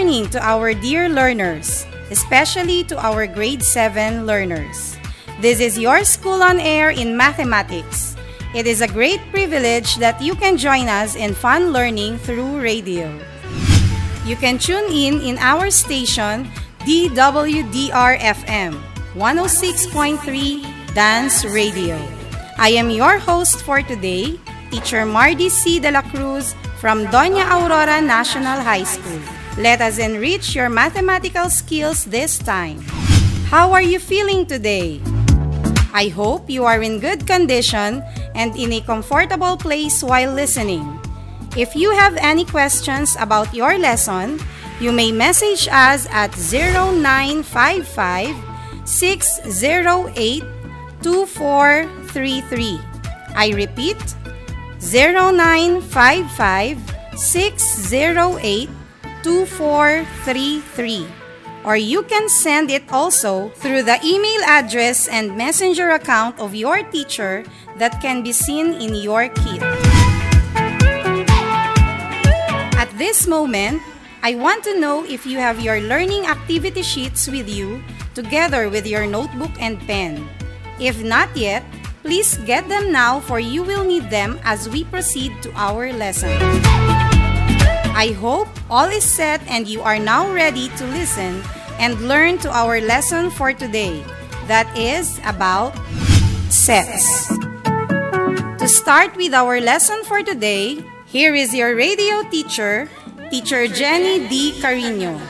morning to our dear learners, especially to our grade 7 learners. This is your school on air in mathematics. It is a great privilege that you can join us in fun learning through radio. You can tune in in our station DWDR-FM 106.3 Dance Radio. I am your host for today, Teacher Mardy C. De La Cruz from Doña Aurora National High School. Let us enrich your mathematical skills this time. How are you feeling today? I hope you are in good condition and in a comfortable place while listening. If you have any questions about your lesson, you may message us at 0955 608 2433. I repeat, 0955 608 2433. Or you can send it also through the email address and messenger account of your teacher that can be seen in your kit. At this moment, I want to know if you have your learning activity sheets with you together with your notebook and pen. If not yet, please get them now for you will need them as we proceed to our lesson. I hope all is set and you are now ready to listen and learn to our lesson for today. That is about sets. To start with our lesson for today, here is your radio teacher, Teacher Jenny D. Carino.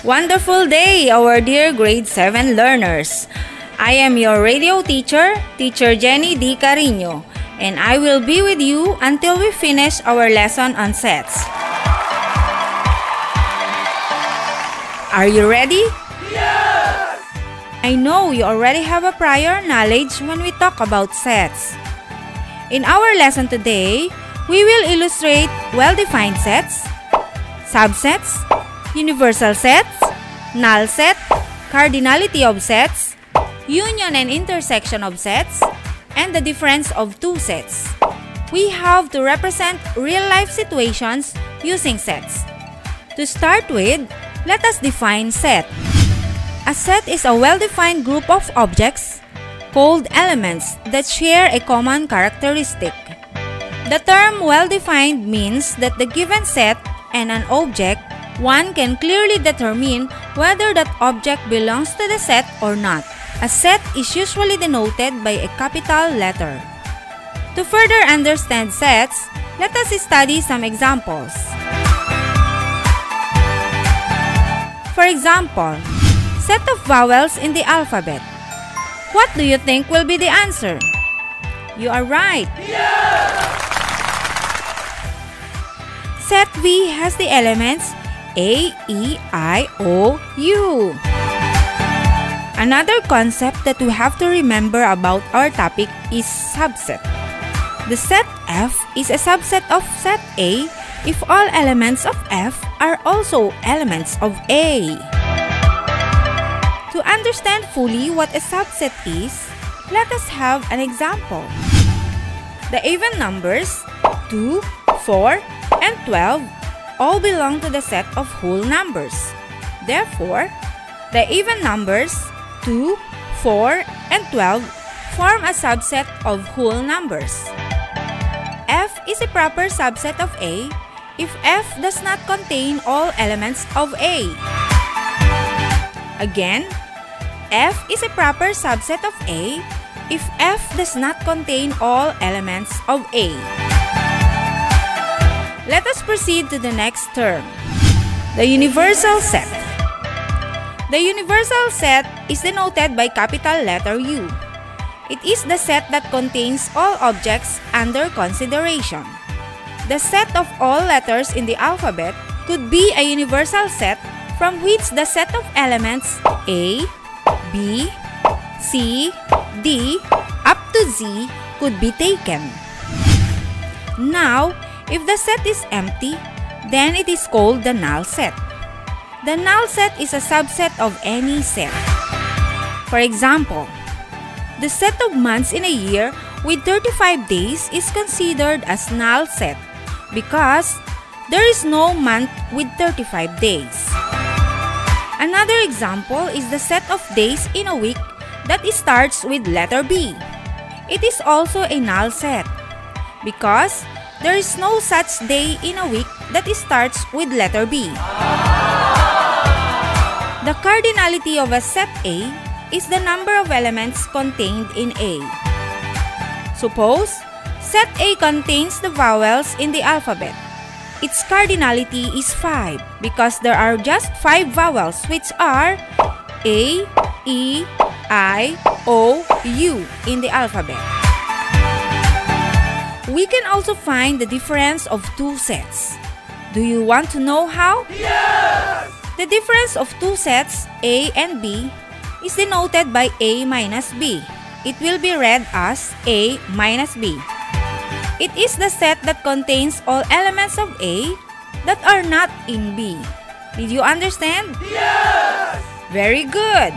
Wonderful day, our dear grade 7 learners. I am your radio teacher, Teacher Jenny D. Cariño, and I will be with you until we finish our lesson on sets. Are you ready? Yes! I know you already have a prior knowledge when we talk about sets. In our lesson today, we will illustrate well-defined sets, subsets, universal sets, null set, cardinality of sets, union and intersection of sets, and the difference of two sets. We have to represent real-life situations using sets. To start with, let us define set. A set is a well-defined group of objects called elements that share a common characteristic. The term well-defined means that the given set and an object one can clearly determine whether that object belongs to the set or not. A set is usually denoted by a capital letter. To further understand sets, let us study some examples. For example, set of vowels in the alphabet. What do you think will be the answer? You are right. Set V has the elements A, E, I, O, U. Another concept that we have to remember about our topic is subset. The set F is a subset of set A if all elements of F are also elements of A. To understand fully what a subset is, let us have an example. The even numbers 2, 4, and 12 all belong to the set of whole numbers. Therefore, the even numbers 2, 4, and 12 form a subset of whole numbers. F is a proper subset of A if F does not contain all elements of A. Again, F is a proper subset of A if F does not contain all elements of A. Let us proceed to the next term. The universal set. The universal set is denoted by capital letter U. It is the set that contains all objects under consideration. The set of all letters in the alphabet could be a universal set from which the set of elements A, B, C, D, up to Z could be taken. Now, if the set is empty, then it is called the null set. The null set is a subset of any set. For example, the set of months in a year with 35 days is considered as null set because there is no month with 35 days. Another example is the set of days in a week that starts with letter B. It is also a null set because there is no such day in a week that starts with letter B. The cardinality of a set A is the number of elements contained in A. Suppose set A contains the vowels in the alphabet. Its cardinality is 5 because there are just 5 vowels which are A, E, I, O, U in the alphabet. We can also find the difference of two sets. Do you want to know how? Yes! The difference of two sets, A and B, is denoted by A minus B. It will be read as A minus B. It is the set that contains all elements of A that are not in B. Did you understand? Yes! Very good!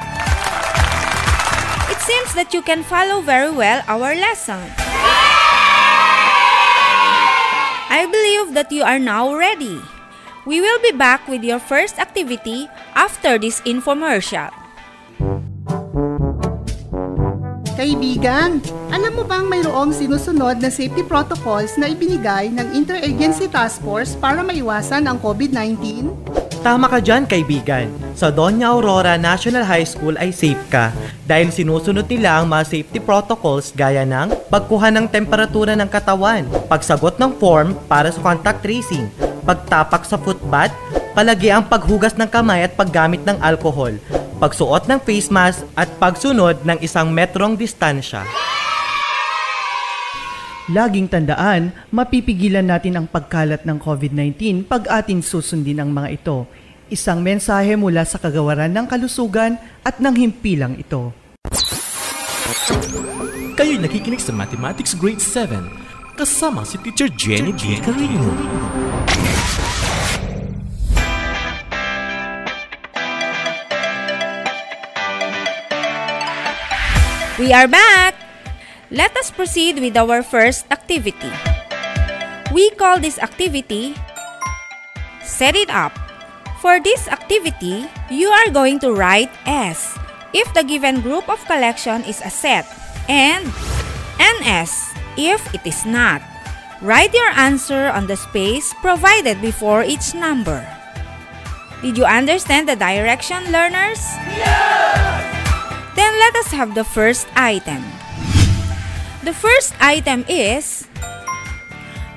It seems that you can follow very well our lesson. I believe that you are now ready. We will be back with your first activity after this infomercial. Kaibigan, alam mo bang mayroong sinusunod na safety protocols na ibinigay ng Interagency Task Force para maiwasan ang COVID-19? Tama ka dyan, kaibigan. Sa Doña Aurora National High School ay safe ka dahil sinusunod nila ang mga safety protocols gaya ng pagkuha ng temperatura ng katawan, pagsagot ng form para sa contact tracing, pagtapak sa footbath, palagi ang paghugas ng kamay at paggamit ng alcohol, pagsuot ng face mask at pagsunod ng isang metrong distansya. Laging tandaan, mapipigilan natin ang pagkalat ng COVID-19 pag atin susundin ang mga ito. Isang mensahe mula sa kagawaran ng kalusugan at ng himpilang ito. Kayo'y nakikinig sa Mathematics Grade 7 kasama si Teacher Jenny D. Carino. We are back! Let us proceed with our first activity. We call this activity Set It Up. For this activity, you are going to write S if the given group of collection is a set and NS if it is not. Write your answer on the space provided before each number. Did you understand the direction, learners? Yes! Then let us have the first item. The first item is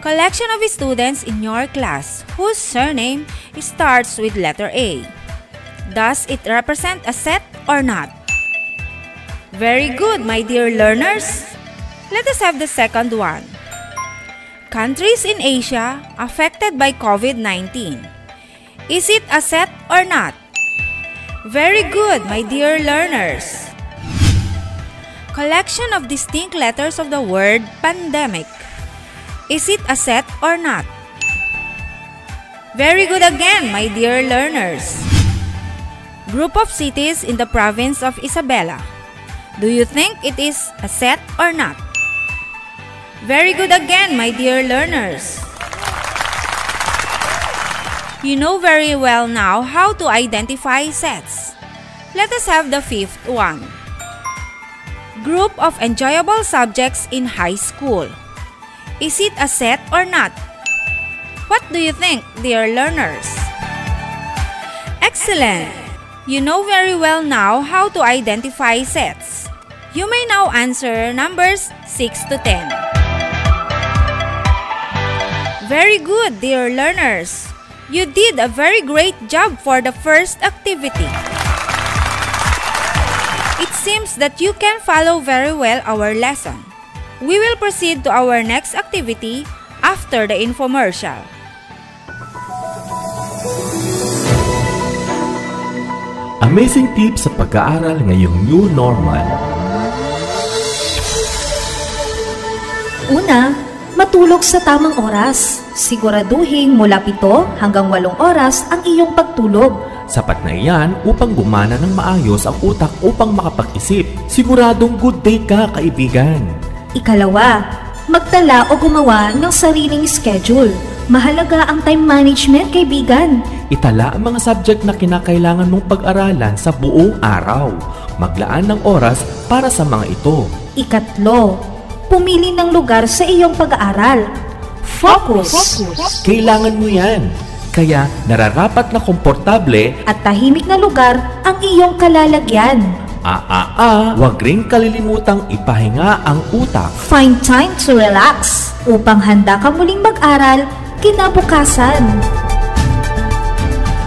collection of students in your class whose surname starts with letter A. Does it represent a set or not? Very good, my dear learners. Let us have the second one. Countries in Asia affected by COVID-19. Is it a set or not? Very good, my dear learners. Collection of distinct letters of the word pandemic. Is it a set or not? Very good again, my dear learners. Group of cities in the province of Isabela. Do you think it is a set or not? Very good again, my dear learners. You know very well now how to identify sets. Let us have the fifth one. Group of enjoyable subjects in high school. Is it a set or not? What do you think, dear learners? Excellent! You know very well now how to identify sets. You may now answer numbers 6 to 10. Very good, dear learners. You did a very great job for the first activity. Seems that you can follow very well our lesson. We will proceed to our next activity after the infomercial. Amazing tips sa pag-aaral ngayong new normal. Una, matulog sa tamang oras. Siguraduhin mula 7 hanggang 8 oras ang iyong pagtulog. Sapat na iyan upang gumana ng maayos ang utak upang makapag-isip. Siguradong good day ka, kaibigan. Ikalawa, magtala o gumawa ng sariling schedule. Mahalaga ang time management, kaibigan. Itala ang mga subject na kinakailangan mong pag-aralan sa buong araw. Maglaan ng oras para sa mga ito. Ikatlo, pumili ng lugar sa iyong pag-aaral. Focus. Kailangan mo yan. Kaya nararapat na komportable At tahimik na lugar ang iyong kalalagyan. Ah, wag ring kalilimutang ipahinga ang utak. Find time to relax upang handa ka muling mag-aral kinabukasan.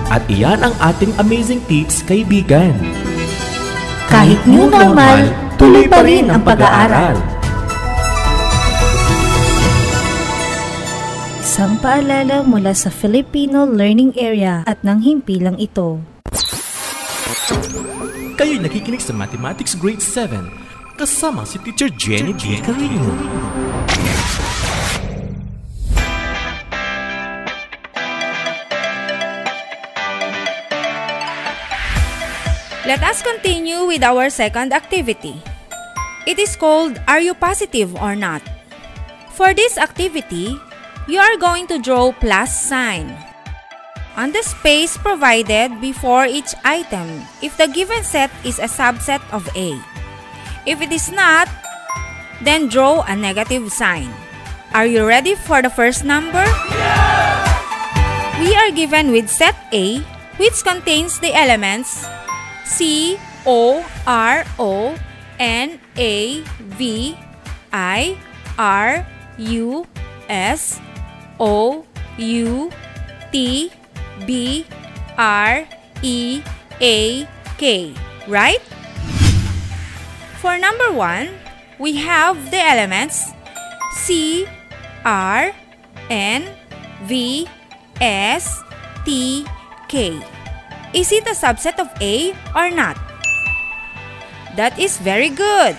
At iyan ang ating amazing tips, kaibigan. Kahit new normal, tuloy pa rin ang pag-aaral. Isang paalala mula sa Filipino Learning Area at ng himpilang ito. Kayo'y nakikinig sa Mathematics Grade 7 kasama si Teacher Jenny D. Carino. Let us continue with our second activity. It is called Are You Positive or Not? For this activity, you are going to draw plus sign on the space provided before each item if the given set is a subset of A. If it is not, then draw a negative sign. Are you ready for the first number? We are given with set A which contains the elements C O R O N A V I R U S O U T B R E A K, right? For number 1, we have the elements C R N V S T K. Is it a subset of A or not? That is very good.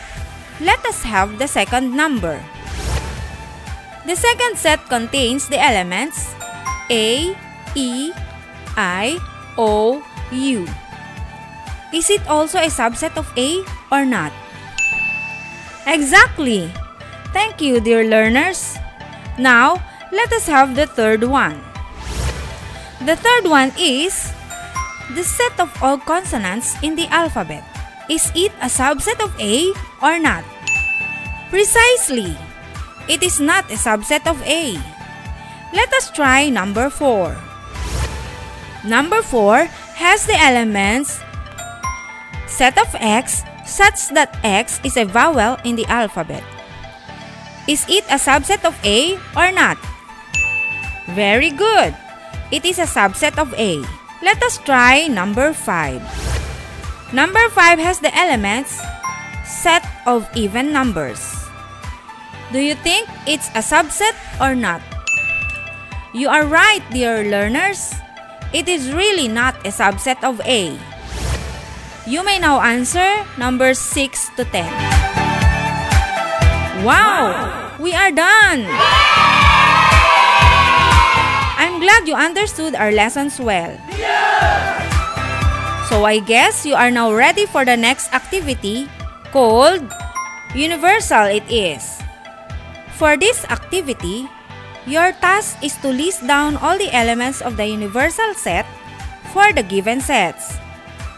Let us have the second number. The second set contains the elements A, E, I, O, U. Is it also a subset of A or not? Exactly. Thank you, dear learners. Now, let us have the third one. The third one is the set of all consonants in the alphabet. Is it a subset of A or not? Precisely. It is not a subset of A. Let us try number 4. Number 4 has the elements set of X such that X is a vowel in the alphabet. Is it a subset of A or not? Very good. It is a subset of A. Let us try number 5. Number 5 has the elements set of even numbers. Do you think it's a subset or not? You are right, dear learners. It is really not a subset of A. You may now answer numbers 6 to 10. Wow! We are done! I'm glad you understood our lessons well. So I guess you are now ready for the next activity called Universal it is. For this activity, your task is to list down all the elements of the universal set for the given sets.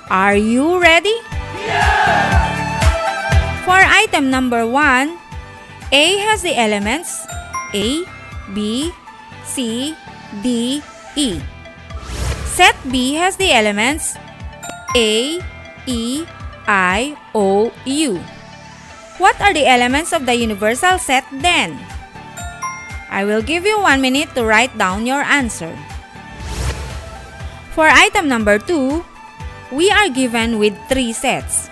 Are you ready? For item number 1, A has the elements A, B, C, D, E. Set B has the elements A, E, I, O, U. What are the elements of the universal set then? I will give you one minute to write down your answer. For item number 2, we are given with three sets.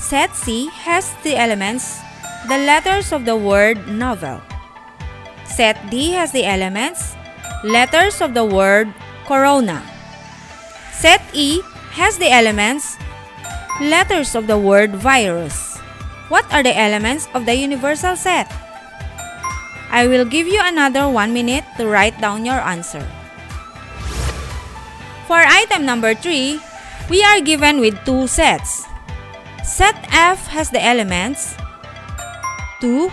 Set C has the elements, the letters of the word novel. Set D has the elements, letters of the word corona. Set E has the elements, letters of the word virus. What are the elements of the universal set? I will give you another one minute to write down your answer. For item number 3, we are given with two sets. Set F has the elements 2,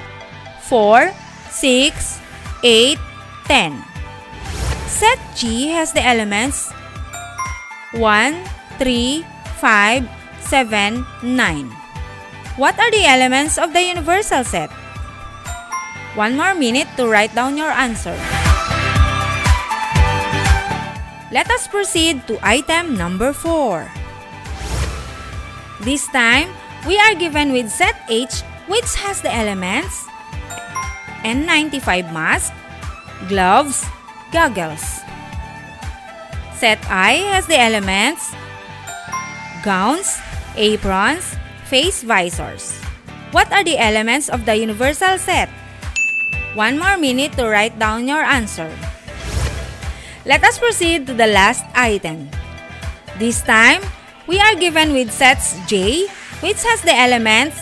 4, 6, 8, 10. Set G has the elements 1, 3, 5, 7, 9. What are the elements of the universal set? One more minute to write down your answer. Let us proceed to item number 4. This time, we are given with set H which has the elements N95 mask, gloves, goggles. Set I has the elements gowns, aprons, face visors. What are the elements of the universal set? One more minute to write down your answer. Let us proceed to the last item. This time, we are given with sets J, which has the elements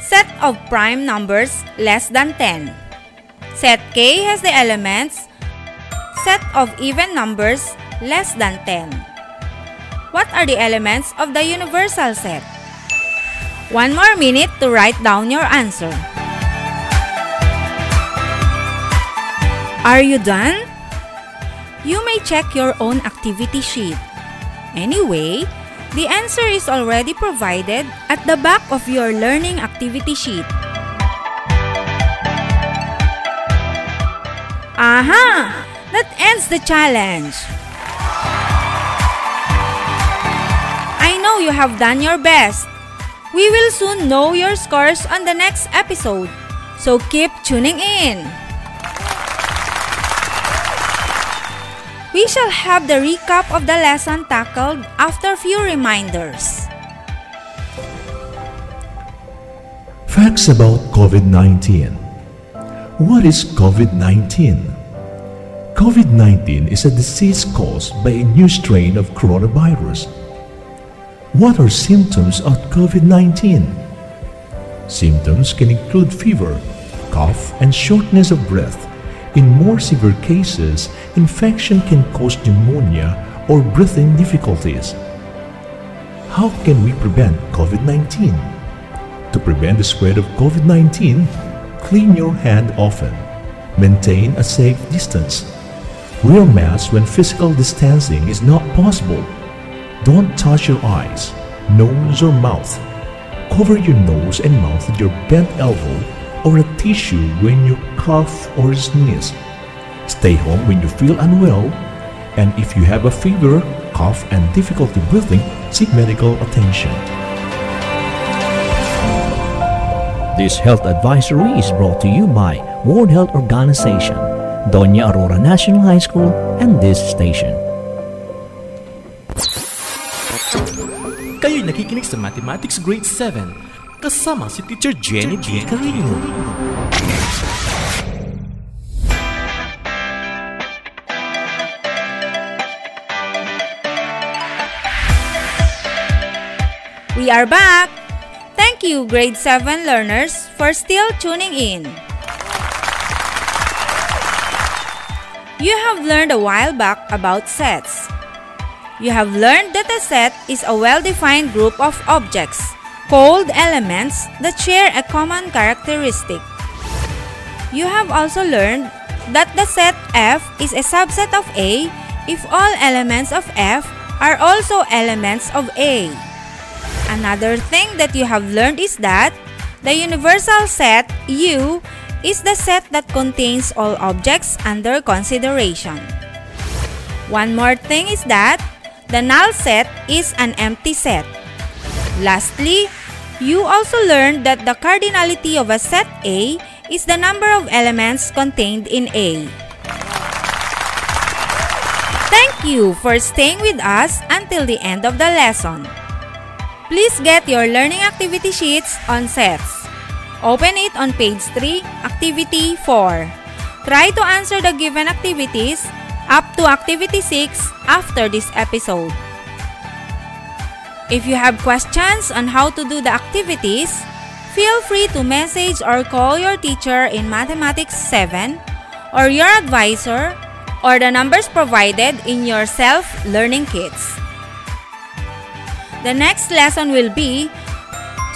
set of prime numbers less than 10. Set K has the elements set of even numbers less than 10. What are the elements of the universal set? One more minute to write down your answer. Are you done? You may check your own activity sheet. Anyway, the answer is already provided at the back of your learning activity sheet. Aha! That ends the challenge. I know you have done your best. We will soon know your scores on the next episode, so keep tuning in. We shall have the recap of the lesson tackled after few reminders. Facts about COVID 19. What is COVID 19? COVID 19 is a disease caused by a new strain of coronavirus. What are symptoms of COVID 19? Symptoms can include fever, cough, and shortness of breath. In more severe cases, infection can cause pneumonia or breathing difficulties. How can we prevent COVID 19? To prevent the spread of COVID 19, clean your hand often. Maintain a safe distance. Wear masks when physical distancing is not possible. Don't touch your eyes, nose, or mouth. Cover your nose and mouth with your bent elbow or a tissue when you cough or sneeze. Stay home when you feel unwell, and if you have a fever, cough, and difficulty breathing, seek medical attention. This health advisory is brought to you by World Health Organization, Doña Aurora National High School, and this station. Nakikinig sa Mathematics Grade 7 kasama si Teacher Jenny D. Carino. We are back! Thank you, grade 7 learners, for still tuning in. You have learned a while back about sets. You have learned that a set is a well-defined group of objects called elements that share a common characteristic. You have also learned that the set F is a subset of A if all elements of F are also elements of A. Another thing that you have learned is that the universal set U is the set that contains all objects under consideration. One more thing is that the null set is an empty set. Lastly, you also learned that the cardinality of a set A is the number of elements contained in A. Thank you for staying with us until the end of the lesson. Please get your learning activity sheets on sets. Open it on page 3, activity 4. Try to answer the given activities up to activity 6 after this episode. If you have questions on how to do the activities, feel free to message or call your teacher in Mathematics 7 or your advisor or the numbers provided in your self-learning kits. The next lesson will be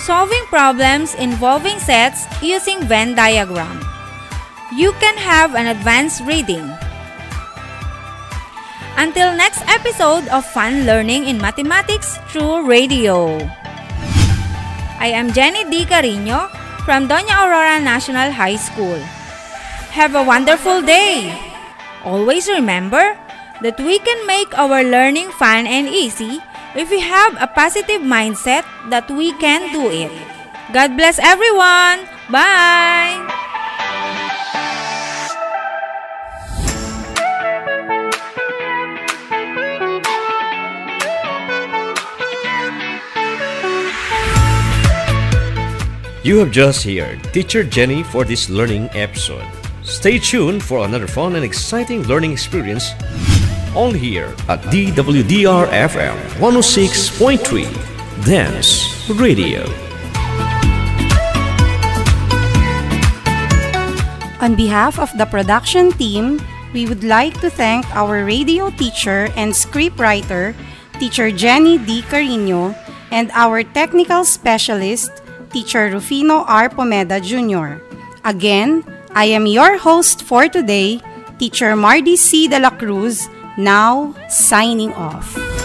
solving problems involving sets using Venn diagram. You can have an advanced reading. Until next episode of Fun Learning in Mathematics through Radio. I am Jenny D. Cariño from Doña Aurora National High School. Have a wonderful day! Always remember that we can make our learning fun and easy if we have a positive mindset that we can do it. God bless everyone! Bye! You have just heard Teacher Jenny for this learning episode. Stay tuned for another fun and exciting learning experience only here at DWDR FM 106.3 Dance Radio. On behalf of the production team, we would like to thank our radio teacher and scriptwriter, Teacher Jenny D. Cariño, and our technical specialist, Teacher Rufino R. Pomeda Jr. Again, I am your host for today, Teacher Mardy C. De La Cruz, now signing off.